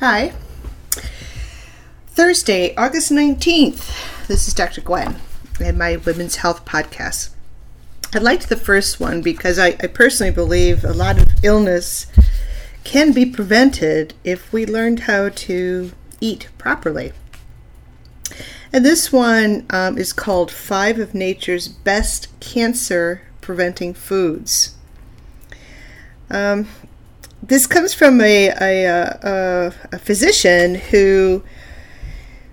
Hi. Thursday, August 19th. This is Dr. Gwen and my Women's Health podcast. I liked the first one because I, I personally believe a lot of illness can be prevented if we learned how to eat properly. And this one um, is called Five of Nature's Best Cancer Preventing Foods. Um, this comes from a, a, a, a physician who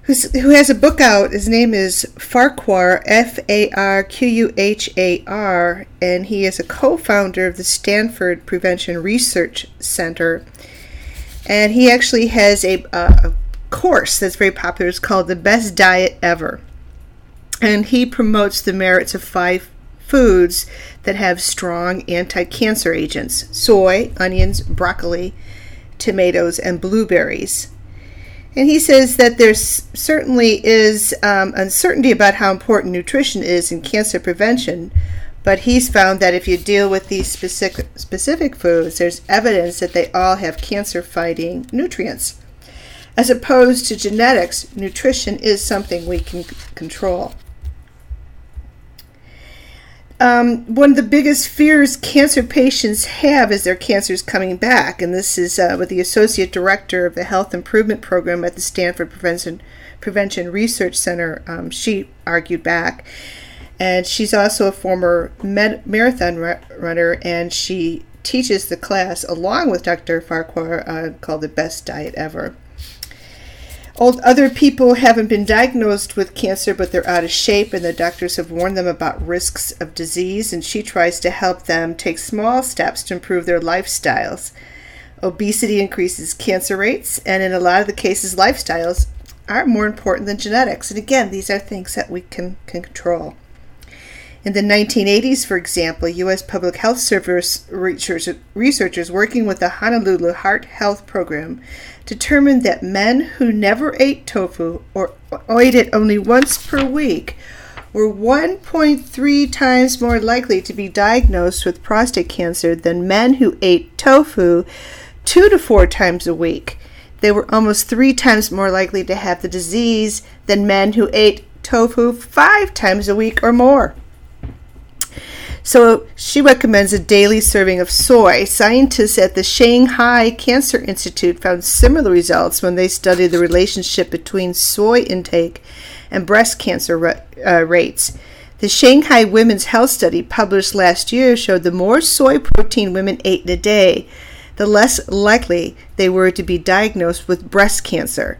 who has a book out. His name is Farquhar, F A R Q U H A R, and he is a co founder of the Stanford Prevention Research Center. And he actually has a, a course that's very popular. It's called The Best Diet Ever. And he promotes the merits of five foods that have strong anti cancer agents soy, onions, broccoli, tomatoes, and blueberries. And he says that there certainly is um, uncertainty about how important nutrition is in cancer prevention, but he's found that if you deal with these specific, specific foods, there's evidence that they all have cancer fighting nutrients. As opposed to genetics, nutrition is something we can control. Um, one of the biggest fears cancer patients have is their cancer is coming back, and this is uh, with the associate director of the Health Improvement Program at the Stanford Prevention Prevention Research Center. Um, she argued back, and she's also a former med- marathon runner, and she teaches the class along with Dr. Farquhar uh, called the Best Diet Ever. Old, other people haven't been diagnosed with cancer, but they're out of shape, and the doctors have warned them about risks of disease, and she tries to help them take small steps to improve their lifestyles. Obesity increases cancer rates, and in a lot of the cases, lifestyles are more important than genetics. And again, these are things that we can, can control. In the 1980s, for example, U.S. Public Health Service researchers working with the Honolulu Heart Health Program determined that men who never ate tofu or ate it only once per week were 1.3 times more likely to be diagnosed with prostate cancer than men who ate tofu two to four times a week. They were almost three times more likely to have the disease than men who ate tofu five times a week or more. So she recommends a daily serving of soy. Scientists at the Shanghai Cancer Institute found similar results when they studied the relationship between soy intake and breast cancer uh, rates. The Shanghai Women's Health Study published last year showed the more soy protein women ate in a day, the less likely they were to be diagnosed with breast cancer.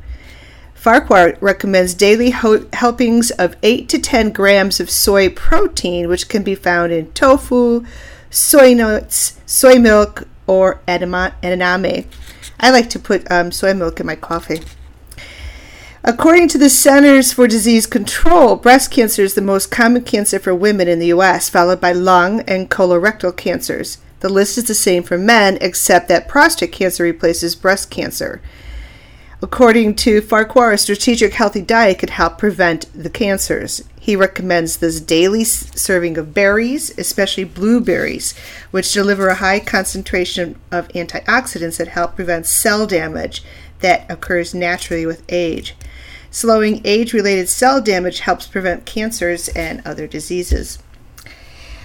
Farquhar recommends daily ho- helpings of 8 to 10 grams of soy protein, which can be found in tofu, soy nuts, soy milk, or edamame. I like to put um, soy milk in my coffee. According to the Centers for Disease Control, breast cancer is the most common cancer for women in the U.S., followed by lung and colorectal cancers. The list is the same for men, except that prostate cancer replaces breast cancer. According to Farquhar, a strategic healthy diet could help prevent the cancers. He recommends this daily serving of berries, especially blueberries, which deliver a high concentration of antioxidants that help prevent cell damage that occurs naturally with age. Slowing age related cell damage helps prevent cancers and other diseases.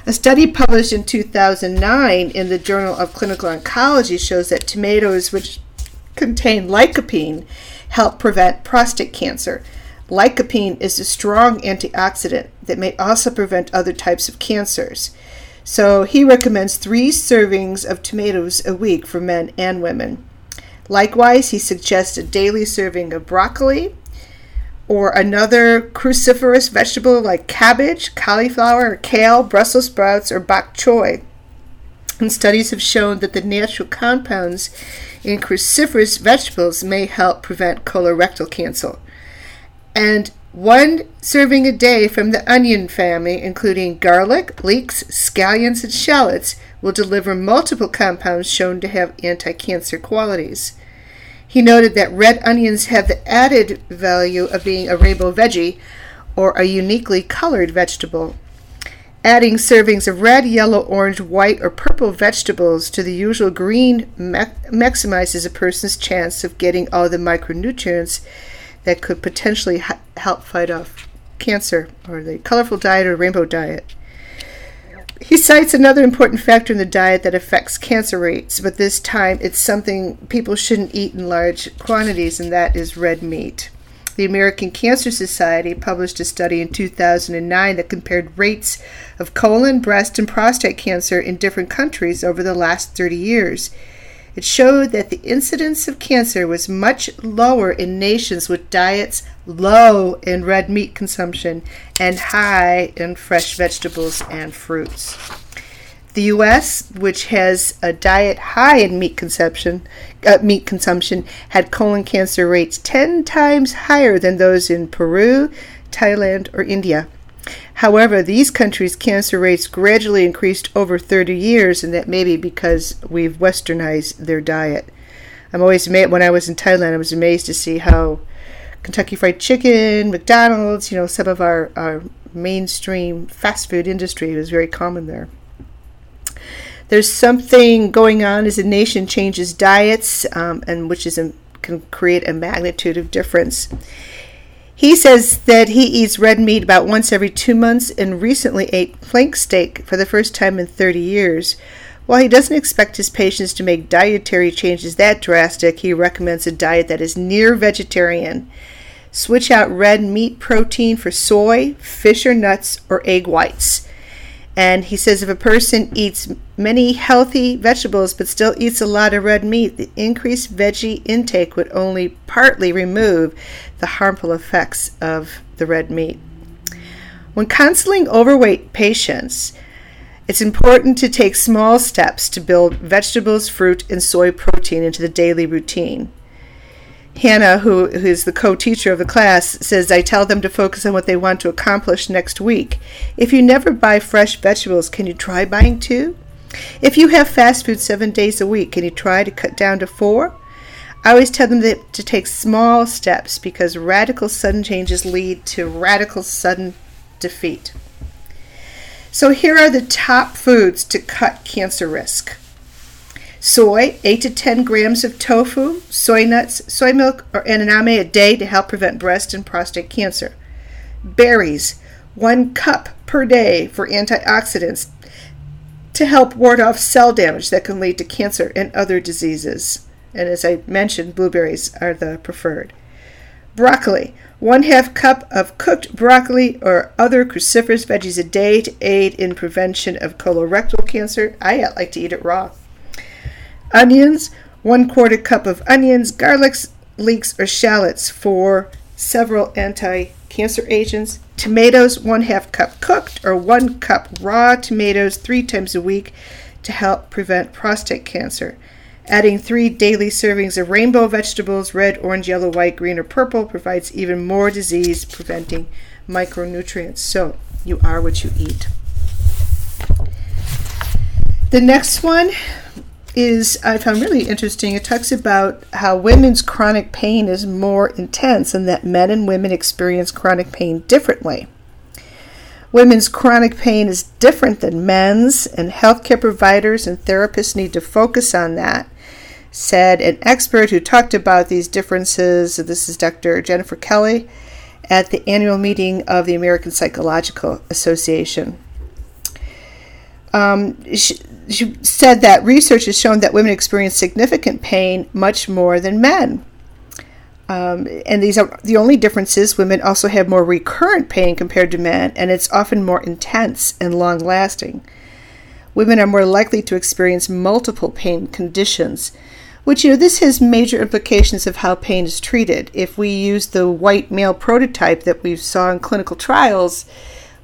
A study published in 2009 in the Journal of Clinical Oncology shows that tomatoes, which contain lycopene help prevent prostate cancer. Lycopene is a strong antioxidant that may also prevent other types of cancers. So he recommends three servings of tomatoes a week for men and women. Likewise, he suggests a daily serving of broccoli or another cruciferous vegetable like cabbage, cauliflower, kale, Brussels sprouts, or bok choy. And studies have shown that the natural compounds in cruciferous vegetables may help prevent colorectal cancer. And one serving a day from the onion family, including garlic, leeks, scallions, and shallots, will deliver multiple compounds shown to have anti cancer qualities. He noted that red onions have the added value of being a rainbow veggie or a uniquely colored vegetable. Adding servings of red, yellow, orange, white, or purple vegetables to the usual green ma- maximizes a person's chance of getting all the micronutrients that could potentially ha- help fight off cancer, or the colorful diet or rainbow diet. He cites another important factor in the diet that affects cancer rates, but this time it's something people shouldn't eat in large quantities, and that is red meat. The American Cancer Society published a study in 2009 that compared rates of colon, breast, and prostate cancer in different countries over the last 30 years. It showed that the incidence of cancer was much lower in nations with diets low in red meat consumption and high in fresh vegetables and fruits. The U.S., which has a diet high in meat consumption, uh, meat consumption, had colon cancer rates 10 times higher than those in Peru, Thailand, or India. However, these countries' cancer rates gradually increased over 30 years, and that may be because we've westernized their diet. I'm always amazed when I was in Thailand. I was amazed to see how Kentucky Fried Chicken, McDonald's, you know, some of our, our mainstream fast food industry was very common there. There's something going on as a nation changes diets, um, and which is a, can create a magnitude of difference. He says that he eats red meat about once every two months and recently ate plank steak for the first time in 30 years. While he doesn't expect his patients to make dietary changes that drastic, he recommends a diet that is near vegetarian. Switch out red meat protein for soy, fish or nuts, or egg whites. And he says if a person eats many healthy vegetables but still eats a lot of red meat, the increased veggie intake would only partly remove the harmful effects of the red meat. When counseling overweight patients, it's important to take small steps to build vegetables, fruit, and soy protein into the daily routine. Hannah, who, is the co teacher of the class, says I tell them to focus on what they want to accomplish next week. If you never buy fresh vegetables, can you try buying two? If you have fast food seven days a week, can you try to cut down to four? I always tell them that, to take small steps because radical sudden changes lead to radical sudden defeat. So, here are the top foods to cut cancer risk soy, 8 to 10 grams of tofu, soy nuts, soy milk, or edamame a day to help prevent breast and prostate cancer. Berries, 1 cup per day for antioxidants to help ward off cell damage that can lead to cancer and other diseases. And as I mentioned, blueberries are the preferred. Broccoli, one half cup of cooked broccoli or other cruciferous veggies a day to aid in prevention of colorectal cancer. I like to eat it raw. Onions, one quarter cup of onions, garlics, leeks, or shallots for several anti cancer agents. Tomatoes, one half cup cooked or one cup raw tomatoes three times a week to help prevent prostate cancer. Adding three daily servings of rainbow vegetables, red, orange, yellow, white, green, or purple, provides even more disease preventing micronutrients. So, you are what you eat. The next one is I found really interesting. It talks about how women's chronic pain is more intense and that men and women experience chronic pain differently. Women's chronic pain is different than men's, and healthcare providers and therapists need to focus on that, said an expert who talked about these differences. This is Dr. Jennifer Kelly at the annual meeting of the American Psychological Association. Um, she, she said that research has shown that women experience significant pain much more than men. Um, and these are the only differences. Women also have more recurrent pain compared to men, and it's often more intense and long lasting. Women are more likely to experience multiple pain conditions, which, you know, this has major implications of how pain is treated. If we use the white male prototype that we saw in clinical trials,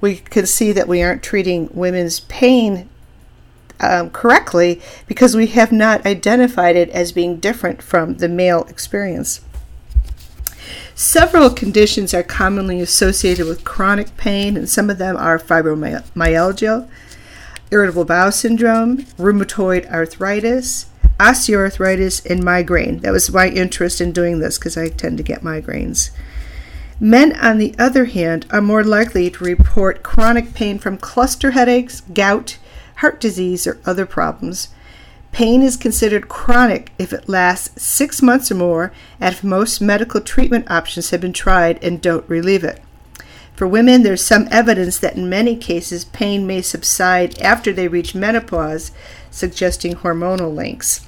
we can see that we aren't treating women's pain um, correctly because we have not identified it as being different from the male experience. Several conditions are commonly associated with chronic pain, and some of them are fibromyalgia, irritable bowel syndrome, rheumatoid arthritis, osteoarthritis, and migraine. That was my interest in doing this because I tend to get migraines. Men, on the other hand, are more likely to report chronic pain from cluster headaches, gout, heart disease, or other problems. Pain is considered chronic if it lasts six months or more and if most medical treatment options have been tried and don't relieve it. For women, there's some evidence that in many cases pain may subside after they reach menopause, suggesting hormonal links.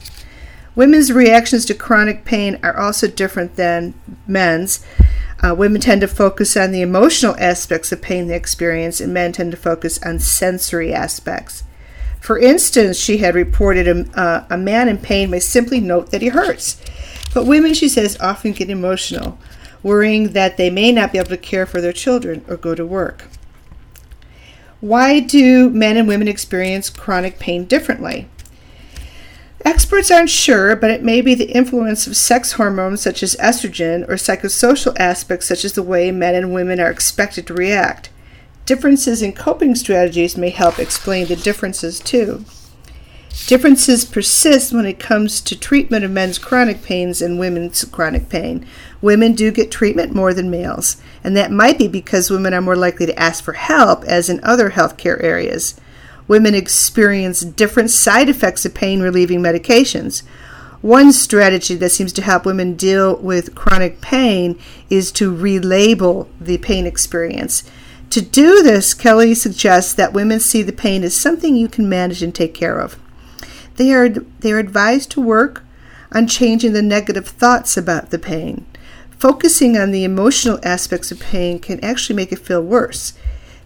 Women's reactions to chronic pain are also different than men's. Uh, women tend to focus on the emotional aspects of pain they experience, and men tend to focus on sensory aspects. For instance, she had reported a, uh, a man in pain may simply note that he hurts. But women, she says, often get emotional, worrying that they may not be able to care for their children or go to work. Why do men and women experience chronic pain differently? Experts aren't sure, but it may be the influence of sex hormones such as estrogen or psychosocial aspects such as the way men and women are expected to react. Differences in coping strategies may help explain the differences too. Differences persist when it comes to treatment of men's chronic pains and women's chronic pain. Women do get treatment more than males, and that might be because women are more likely to ask for help, as in other healthcare areas. Women experience different side effects of pain relieving medications. One strategy that seems to help women deal with chronic pain is to relabel the pain experience. To do this, Kelly suggests that women see the pain as something you can manage and take care of. They are, they are advised to work on changing the negative thoughts about the pain. Focusing on the emotional aspects of pain can actually make it feel worse.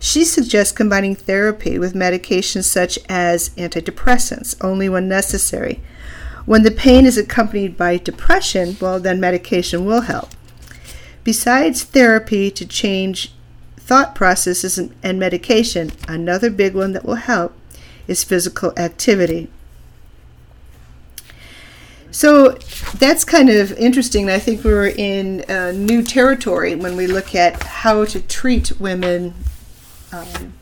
She suggests combining therapy with medications such as antidepressants only when necessary. When the pain is accompanied by depression, well, then medication will help. Besides therapy to change thought processes and, medication, another big one that will help is physical activity. So that's kind of interesting. I think we're in uh, new territory when we look at how to treat women um,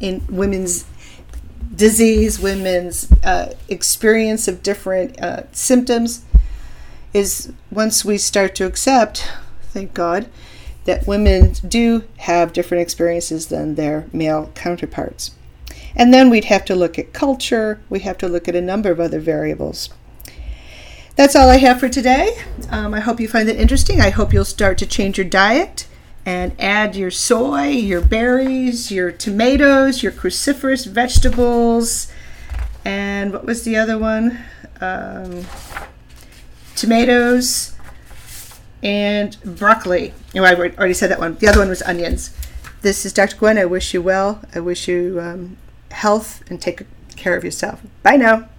in women's disease, women's uh, experience of different uh, symptoms. Is once we start to accept, thank God, that women do have different experiences than their male counterparts. And then we'd have to look at culture, we have to look at a number of other variables. That's all I have for today. Um, I hope you find it interesting. I hope you'll start to change your diet and add your soy, your berries, your tomatoes, your cruciferous vegetables, and what was the other one? Um, tomatoes and broccoli. Oh, I already said that one. The other one was onions. This is Dr. Gwen. I wish you well. I wish you um, health and take care of yourself. Bye now.